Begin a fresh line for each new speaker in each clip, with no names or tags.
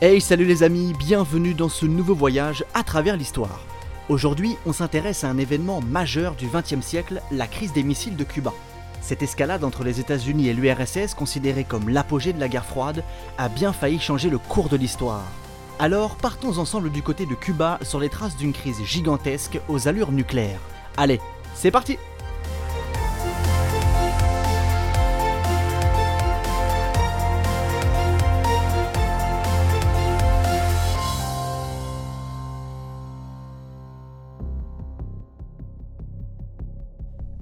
Hey salut les amis, bienvenue dans ce nouveau voyage à travers l'histoire. Aujourd'hui, on s'intéresse à un événement majeur du XXe siècle, la crise des missiles de Cuba. Cette escalade entre les États-Unis et l'URSS, considérée comme l'apogée de la guerre froide, a bien failli changer le cours de l'histoire. Alors partons ensemble du côté de Cuba sur les traces d'une crise gigantesque aux allures nucléaires. Allez, c'est parti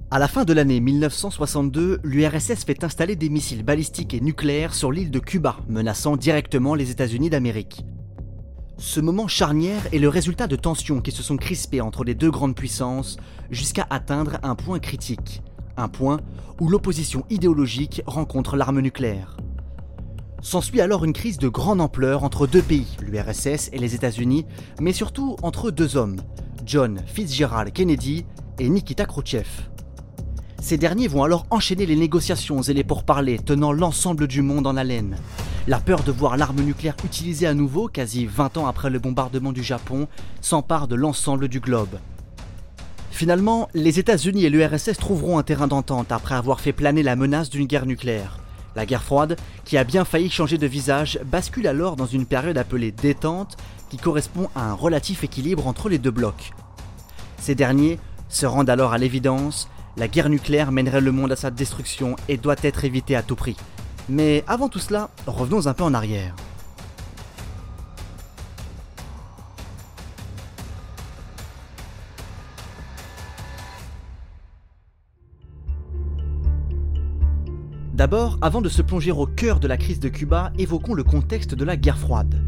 À la fin de l'année 1962, l'URSS fait installer des missiles balistiques et nucléaires sur l'île de Cuba, menaçant directement les États-Unis d'Amérique. Ce moment charnière est le résultat de tensions qui se sont crispées entre les deux grandes puissances jusqu'à atteindre un point critique, un point où l'opposition idéologique rencontre l'arme nucléaire. S'ensuit alors une crise de grande ampleur entre deux pays, l'URSS et les États-Unis, mais surtout entre deux hommes, John Fitzgerald Kennedy et Nikita Khrouchtchev. Ces derniers vont alors enchaîner les négociations et les pourparlers tenant l'ensemble du monde en haleine. La peur de voir l'arme nucléaire utilisée à nouveau, quasi 20 ans après le bombardement du Japon, s'empare de l'ensemble du globe. Finalement, les États-Unis et l'URSS trouveront un terrain d'entente après avoir fait planer la menace d'une guerre nucléaire. La guerre froide, qui a bien failli changer de visage, bascule alors dans une période appelée détente, qui correspond à un relatif équilibre entre les deux blocs. Ces derniers se rendent alors à l'évidence la guerre nucléaire mènerait le monde à sa destruction et doit être évitée à tout prix. Mais avant tout cela, revenons un peu en arrière. D'abord, avant de se plonger au cœur de la crise de Cuba, évoquons le contexte de la guerre froide.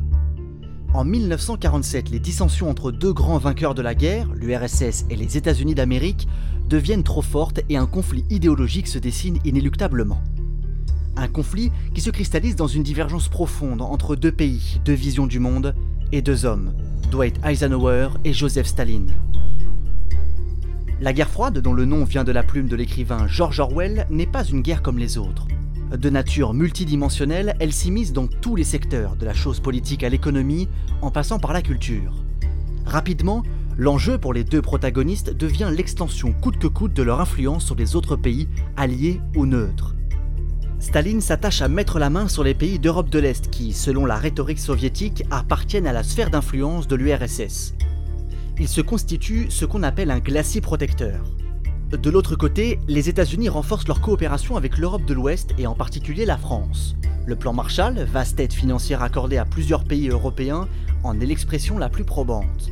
En 1947, les dissensions entre deux grands vainqueurs de la guerre, l'URSS et les États-Unis d'Amérique, deviennent trop fortes et un conflit idéologique se dessine inéluctablement. Un conflit qui se cristallise dans une divergence profonde entre deux pays, deux visions du monde et deux hommes, Dwight Eisenhower et Joseph Staline. La guerre froide, dont le nom vient de la plume de l'écrivain George Orwell, n'est pas une guerre comme les autres. De nature multidimensionnelle, elle s'immisce dans tous les secteurs, de la chose politique à l'économie, en passant par la culture. Rapidement, L'enjeu pour les deux protagonistes devient l'extension coûte que coûte de leur influence sur les autres pays, alliés ou neutres. Staline s'attache à mettre la main sur les pays d'Europe de l'Est qui, selon la rhétorique soviétique, appartiennent à la sphère d'influence de l'URSS. Il se constitue ce qu'on appelle un glacis protecteur. De l'autre côté, les États-Unis renforcent leur coopération avec l'Europe de l'Ouest et en particulier la France. Le plan Marshall, vaste aide financière accordée à plusieurs pays européens, en est l'expression la plus probante.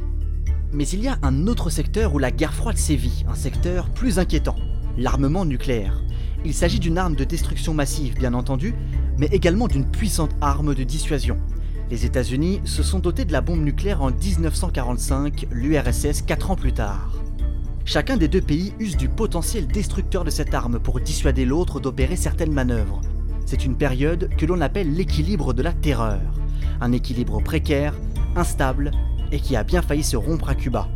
Mais il y a un autre secteur où la guerre froide sévit, un secteur plus inquiétant, l'armement nucléaire. Il s'agit d'une arme de destruction massive, bien entendu, mais également d'une puissante arme de dissuasion. Les États-Unis se sont dotés de la bombe nucléaire en 1945, l'URSS 4 ans plus tard. Chacun des deux pays use du potentiel destructeur de cette arme pour dissuader l'autre d'opérer certaines manœuvres. C'est une période que l'on appelle l'équilibre de la terreur. Un équilibre précaire, instable et qui a bien failli se rompre à Cuba.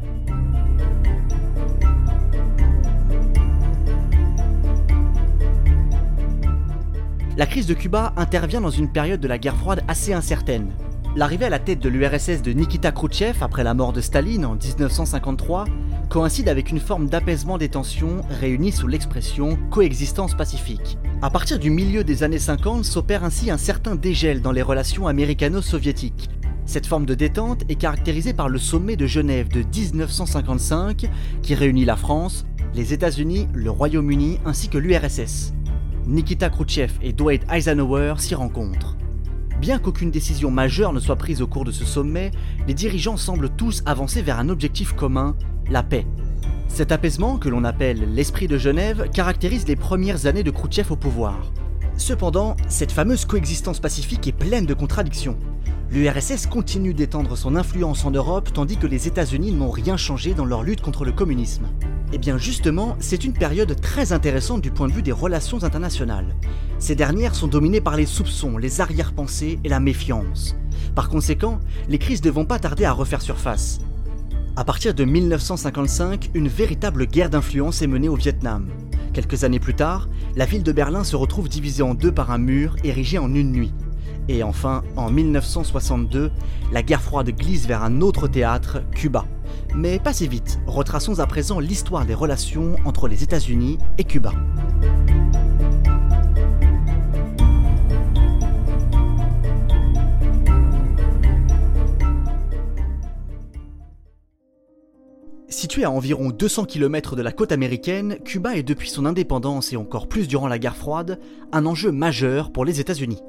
La crise de Cuba intervient dans une période de la guerre froide assez incertaine. L'arrivée à la tête de l'URSS de Nikita Khrouchtchev après la mort de Staline en 1953 coïncide avec une forme d'apaisement des tensions réunies sous l'expression coexistence pacifique. À partir du milieu des années 50 s'opère ainsi un certain dégel dans les relations américano-soviétiques, cette forme de détente est caractérisée par le sommet de Genève de 1955 qui réunit la France, les États-Unis, le Royaume-Uni ainsi que l'URSS. Nikita Khrouchtchev et Dwight Eisenhower s'y rencontrent. Bien qu'aucune décision majeure ne soit prise au cours de ce sommet, les dirigeants semblent tous avancer vers un objectif commun, la paix. Cet apaisement, que l'on appelle l'esprit de Genève, caractérise les premières années de Khrouchtchev au pouvoir. Cependant, cette fameuse coexistence pacifique est pleine de contradictions. L'URSS continue d'étendre son influence en Europe tandis que les États-Unis n'ont rien changé dans leur lutte contre le communisme. Eh bien justement, c'est une période très intéressante du point de vue des relations internationales. Ces dernières sont dominées par les soupçons, les arrière-pensées et la méfiance. Par conséquent, les crises ne vont pas tarder à refaire surface. À partir de 1955, une véritable guerre d'influence est menée au Vietnam. Quelques années plus tard, la ville de Berlin se retrouve divisée en deux par un mur érigé en une nuit. Et enfin, en 1962, la guerre froide glisse vers un autre théâtre, Cuba. Mais pas si vite, retraçons à présent l'histoire des relations entre les États-Unis et Cuba. Situé à environ 200 km de la côte américaine, Cuba est depuis son indépendance et encore plus durant la guerre froide, un enjeu majeur pour les États-Unis.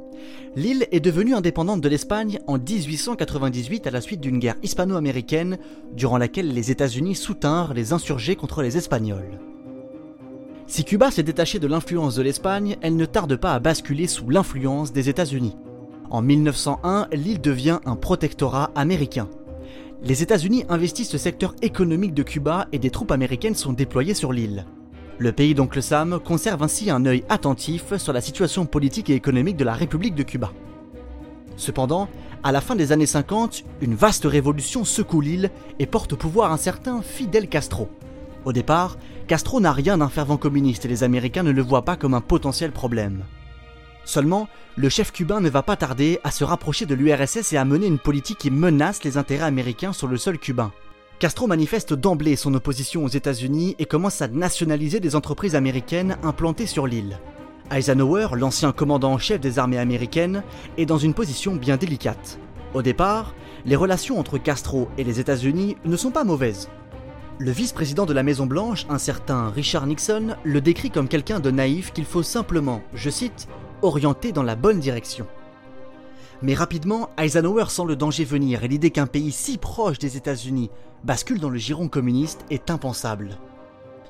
L'île est devenue indépendante de l'Espagne en 1898 à la suite d'une guerre hispano-américaine durant laquelle les États-Unis soutinrent les insurgés contre les Espagnols. Si Cuba s'est détachée de l'influence de l'Espagne, elle ne tarde pas à basculer sous l'influence des États-Unis. En 1901, l'île devient un protectorat américain. Les États-Unis investissent le secteur économique de Cuba et des troupes américaines sont déployées sur l'île. Le pays d'Oncle Sam conserve ainsi un œil attentif sur la situation politique et économique de la République de Cuba. Cependant, à la fin des années 50, une vaste révolution secoue l'île et porte au pouvoir un certain Fidel Castro. Au départ, Castro n'a rien d'un fervent communiste et les Américains ne le voient pas comme un potentiel problème. Seulement, le chef cubain ne va pas tarder à se rapprocher de l'URSS et à mener une politique qui menace les intérêts américains sur le sol cubain. Castro manifeste d'emblée son opposition aux États-Unis et commence à nationaliser des entreprises américaines implantées sur l'île. Eisenhower, l'ancien commandant en chef des armées américaines, est dans une position bien délicate. Au départ, les relations entre Castro et les États-Unis ne sont pas mauvaises. Le vice-président de la Maison-Blanche, un certain Richard Nixon, le décrit comme quelqu'un de naïf qu'il faut simplement, je cite, orienté dans la bonne direction. Mais rapidement, Eisenhower sent le danger venir et l'idée qu'un pays si proche des États-Unis bascule dans le giron communiste est impensable.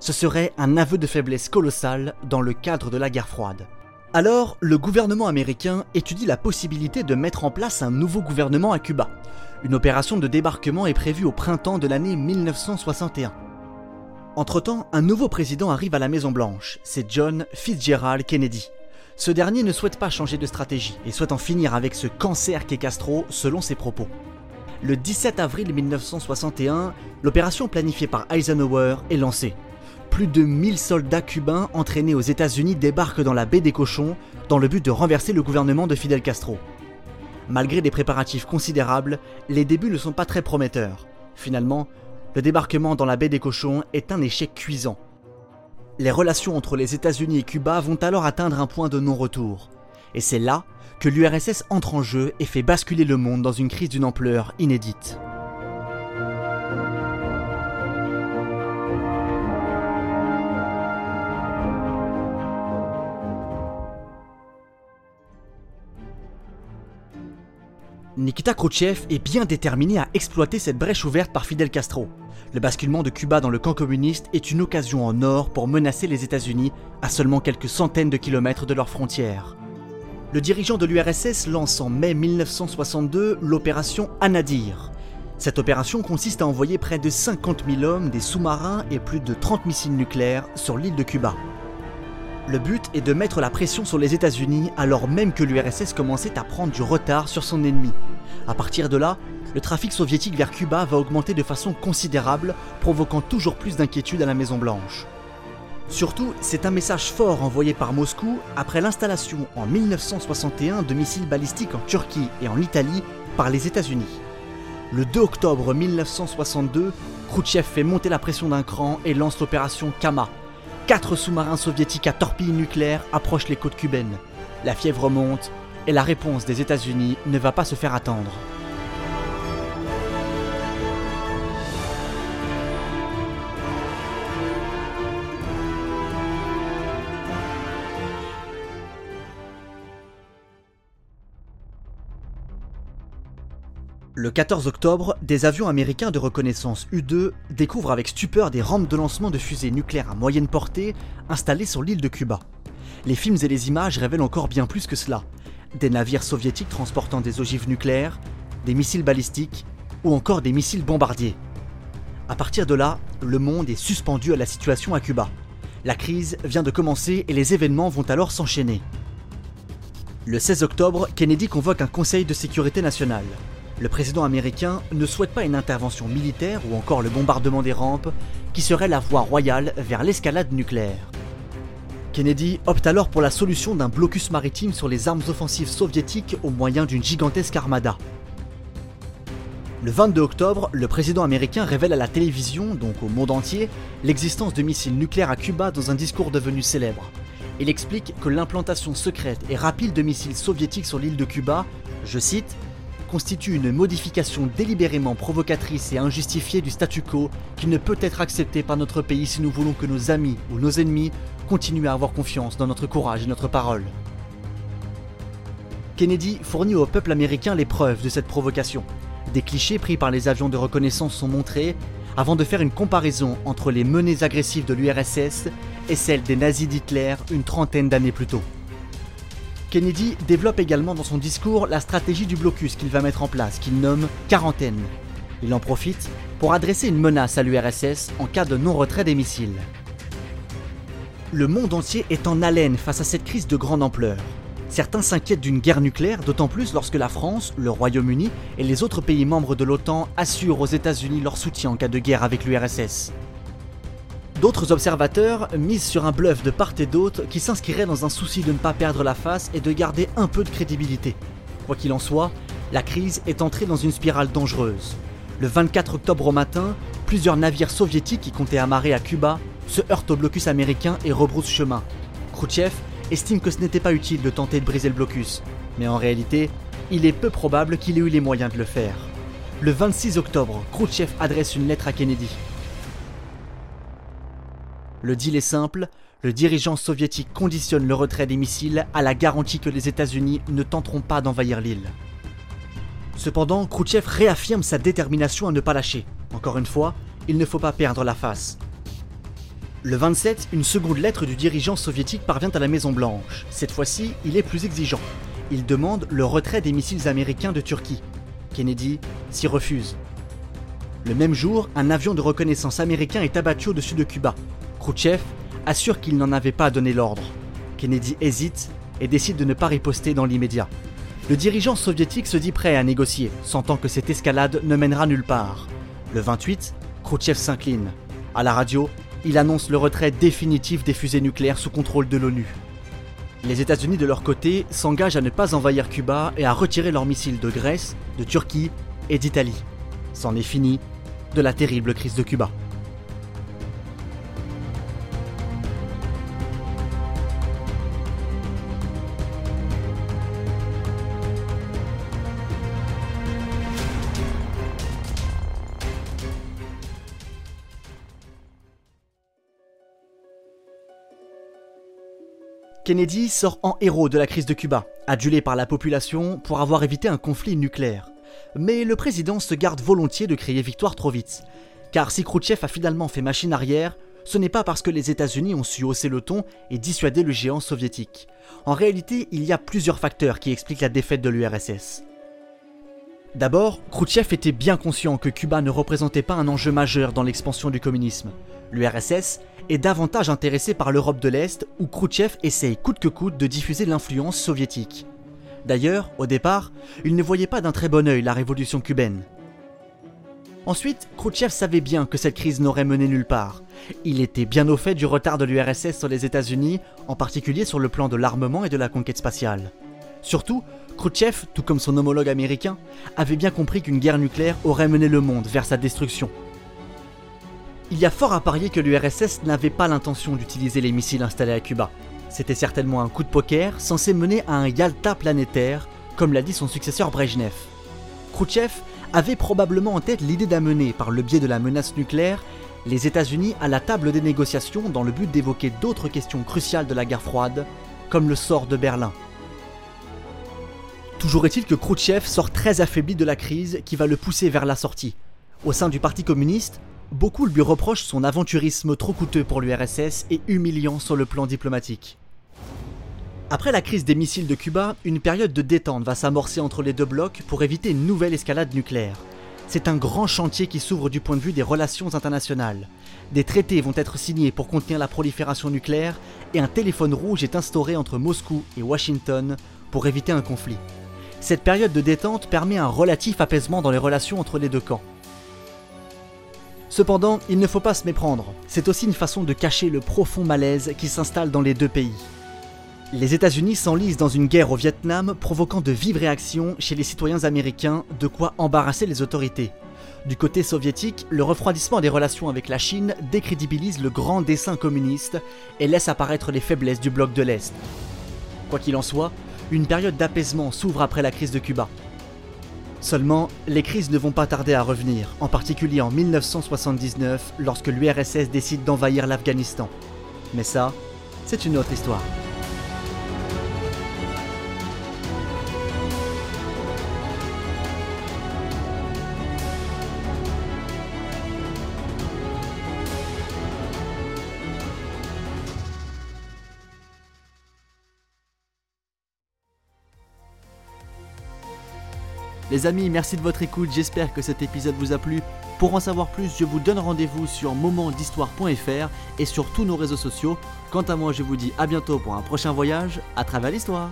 Ce serait un aveu de faiblesse colossal dans le cadre de la guerre froide. Alors, le gouvernement américain étudie la possibilité de mettre en place un nouveau gouvernement à Cuba. Une opération de débarquement est prévue au printemps de l'année 1961. Entre-temps, un nouveau président arrive à la Maison Blanche, c'est John Fitzgerald Kennedy. Ce dernier ne souhaite pas changer de stratégie et souhaite en finir avec ce cancer qu'est Castro selon ses propos. Le 17 avril 1961, l'opération planifiée par Eisenhower est lancée. Plus de 1000 soldats cubains entraînés aux États-Unis débarquent dans la baie des Cochons dans le but de renverser le gouvernement de Fidel Castro. Malgré des préparatifs considérables, les débuts ne sont pas très prometteurs. Finalement, le débarquement dans la baie des Cochons est un échec cuisant. Les relations entre les États-Unis et Cuba vont alors atteindre un point de non-retour. Et c'est là que l'URSS entre en jeu et fait basculer le monde dans une crise d'une ampleur inédite. Nikita Khrouchtchev est bien déterminé à exploiter cette brèche ouverte par Fidel Castro. Le basculement de Cuba dans le camp communiste est une occasion en or pour menacer les États-Unis à seulement quelques centaines de kilomètres de leurs frontières. Le dirigeant de l'URSS lance en mai 1962 l'opération Anadir. Cette opération consiste à envoyer près de 50 000 hommes, des sous-marins et plus de 30 missiles nucléaires sur l'île de Cuba. Le but est de mettre la pression sur les États-Unis alors même que l'URSS commençait à prendre du retard sur son ennemi. À partir de là, le trafic soviétique vers Cuba va augmenter de façon considérable, provoquant toujours plus d'inquiétude à la Maison Blanche. Surtout, c'est un message fort envoyé par Moscou après l'installation en 1961 de missiles balistiques en Turquie et en Italie par les États-Unis. Le 2 octobre 1962, Khrouchtchev fait monter la pression d'un cran et lance l'opération Kama, Quatre sous-marins soviétiques à torpilles nucléaires approchent les côtes cubaines. La fièvre monte et la réponse des États-Unis ne va pas se faire attendre. Le 14 octobre, des avions américains de reconnaissance U-2 découvrent avec stupeur des rampes de lancement de fusées nucléaires à moyenne portée installées sur l'île de Cuba. Les films et les images révèlent encore bien plus que cela. Des navires soviétiques transportant des ogives nucléaires, des missiles balistiques ou encore des missiles bombardiers. À partir de là, le monde est suspendu à la situation à Cuba. La crise vient de commencer et les événements vont alors s'enchaîner. Le 16 octobre, Kennedy convoque un Conseil de sécurité nationale. Le président américain ne souhaite pas une intervention militaire ou encore le bombardement des rampes, qui serait la voie royale vers l'escalade nucléaire. Kennedy opte alors pour la solution d'un blocus maritime sur les armes offensives soviétiques au moyen d'une gigantesque armada. Le 22 octobre, le président américain révèle à la télévision, donc au monde entier, l'existence de missiles nucléaires à Cuba dans un discours devenu célèbre. Il explique que l'implantation secrète et rapide de missiles soviétiques sur l'île de Cuba, je cite, constitue une modification délibérément provocatrice et injustifiée du statu quo qui ne peut être acceptée par notre pays si nous voulons que nos amis ou nos ennemis continuent à avoir confiance dans notre courage et notre parole. Kennedy fournit au peuple américain les preuves de cette provocation. Des clichés pris par les avions de reconnaissance sont montrés avant de faire une comparaison entre les menées agressives de l'URSS et celles des nazis d'Hitler une trentaine d'années plus tôt. Kennedy développe également dans son discours la stratégie du blocus qu'il va mettre en place, qu'il nomme quarantaine. Il en profite pour adresser une menace à l'URSS en cas de non-retrait des missiles. Le monde entier est en haleine face à cette crise de grande ampleur. Certains s'inquiètent d'une guerre nucléaire, d'autant plus lorsque la France, le Royaume-Uni et les autres pays membres de l'OTAN assurent aux États-Unis leur soutien en cas de guerre avec l'URSS. D'autres observateurs misent sur un bluff de part et d'autre qui s'inscrirait dans un souci de ne pas perdre la face et de garder un peu de crédibilité. Quoi qu'il en soit, la crise est entrée dans une spirale dangereuse. Le 24 octobre au matin, plusieurs navires soviétiques qui comptaient amarrer à Cuba se heurtent au blocus américain et rebroussent chemin. Khrouchtchev estime que ce n'était pas utile de tenter de briser le blocus, mais en réalité, il est peu probable qu'il ait eu les moyens de le faire. Le 26 octobre, Khrouchtchev adresse une lettre à Kennedy. Le deal est simple, le dirigeant soviétique conditionne le retrait des missiles à la garantie que les États-Unis ne tenteront pas d'envahir l'île. Cependant, Khrouchtchev réaffirme sa détermination à ne pas lâcher. Encore une fois, il ne faut pas perdre la face. Le 27, une seconde lettre du dirigeant soviétique parvient à la Maison Blanche. Cette fois-ci, il est plus exigeant. Il demande le retrait des missiles américains de Turquie. Kennedy s'y refuse. Le même jour, un avion de reconnaissance américain est abattu au-dessus de Cuba. Khrouchtchev assure qu'il n'en avait pas donné l'ordre. Kennedy hésite et décide de ne pas riposter dans l'immédiat. Le dirigeant soviétique se dit prêt à négocier, sentant que cette escalade ne mènera nulle part. Le 28, Khrouchtchev s'incline. À la radio, il annonce le retrait définitif des fusées nucléaires sous contrôle de l'ONU. Les États-Unis, de leur côté, s'engagent à ne pas envahir Cuba et à retirer leurs missiles de Grèce, de Turquie et d'Italie. C'en est fini de la terrible crise de Cuba. Kennedy sort en héros de la crise de Cuba, adulé par la population pour avoir évité un conflit nucléaire. Mais le président se garde volontiers de crier victoire trop vite. Car si Khrouchtchev a finalement fait machine arrière, ce n'est pas parce que les États-Unis ont su hausser le ton et dissuader le géant soviétique. En réalité, il y a plusieurs facteurs qui expliquent la défaite de l'URSS. D'abord, Khrouchtchev était bien conscient que Cuba ne représentait pas un enjeu majeur dans l'expansion du communisme. L'URSS est davantage intéressé par l'Europe de l'Est où Khrouchtchev essaye coûte que coûte de diffuser l'influence soviétique. D'ailleurs, au départ, il ne voyait pas d'un très bon œil la révolution cubaine. Ensuite, Khrouchtchev savait bien que cette crise n'aurait mené nulle part. Il était bien au fait du retard de l'URSS sur les États-Unis, en particulier sur le plan de l'armement et de la conquête spatiale. Surtout, Khrouchtchev, tout comme son homologue américain, avait bien compris qu'une guerre nucléaire aurait mené le monde vers sa destruction, il y a fort à parier que l'URSS n'avait pas l'intention d'utiliser les missiles installés à Cuba. C'était certainement un coup de poker censé mener à un Yalta planétaire, comme l'a dit son successeur Brejnev. Khrouchtchev avait probablement en tête l'idée d'amener, par le biais de la menace nucléaire, les États-Unis à la table des négociations dans le but d'évoquer d'autres questions cruciales de la guerre froide, comme le sort de Berlin. Toujours est-il que Khrouchtchev sort très affaibli de la crise qui va le pousser vers la sortie. Au sein du Parti communiste, Beaucoup lui reprochent son aventurisme trop coûteux pour l'URSS et humiliant sur le plan diplomatique. Après la crise des missiles de Cuba, une période de détente va s'amorcer entre les deux blocs pour éviter une nouvelle escalade nucléaire. C'est un grand chantier qui s'ouvre du point de vue des relations internationales. Des traités vont être signés pour contenir la prolifération nucléaire et un téléphone rouge est instauré entre Moscou et Washington pour éviter un conflit. Cette période de détente permet un relatif apaisement dans les relations entre les deux camps. Cependant, il ne faut pas se méprendre. C'est aussi une façon de cacher le profond malaise qui s'installe dans les deux pays. Les États-Unis s'enlisent dans une guerre au Vietnam, provoquant de vives réactions chez les citoyens américains, de quoi embarrasser les autorités. Du côté soviétique, le refroidissement des relations avec la Chine décrédibilise le grand dessin communiste et laisse apparaître les faiblesses du bloc de l'Est. Quoi qu'il en soit, une période d'apaisement s'ouvre après la crise de Cuba. Seulement, les crises ne vont pas tarder à revenir, en particulier en 1979 lorsque l'URSS décide d'envahir l'Afghanistan. Mais ça, c'est une autre histoire. Les amis, merci de votre écoute, j'espère que cet épisode vous a plu. Pour en savoir plus, je vous donne rendez-vous sur momentdhistoire.fr et sur tous nos réseaux sociaux. Quant à moi, je vous dis à bientôt pour un prochain voyage à travers l'histoire.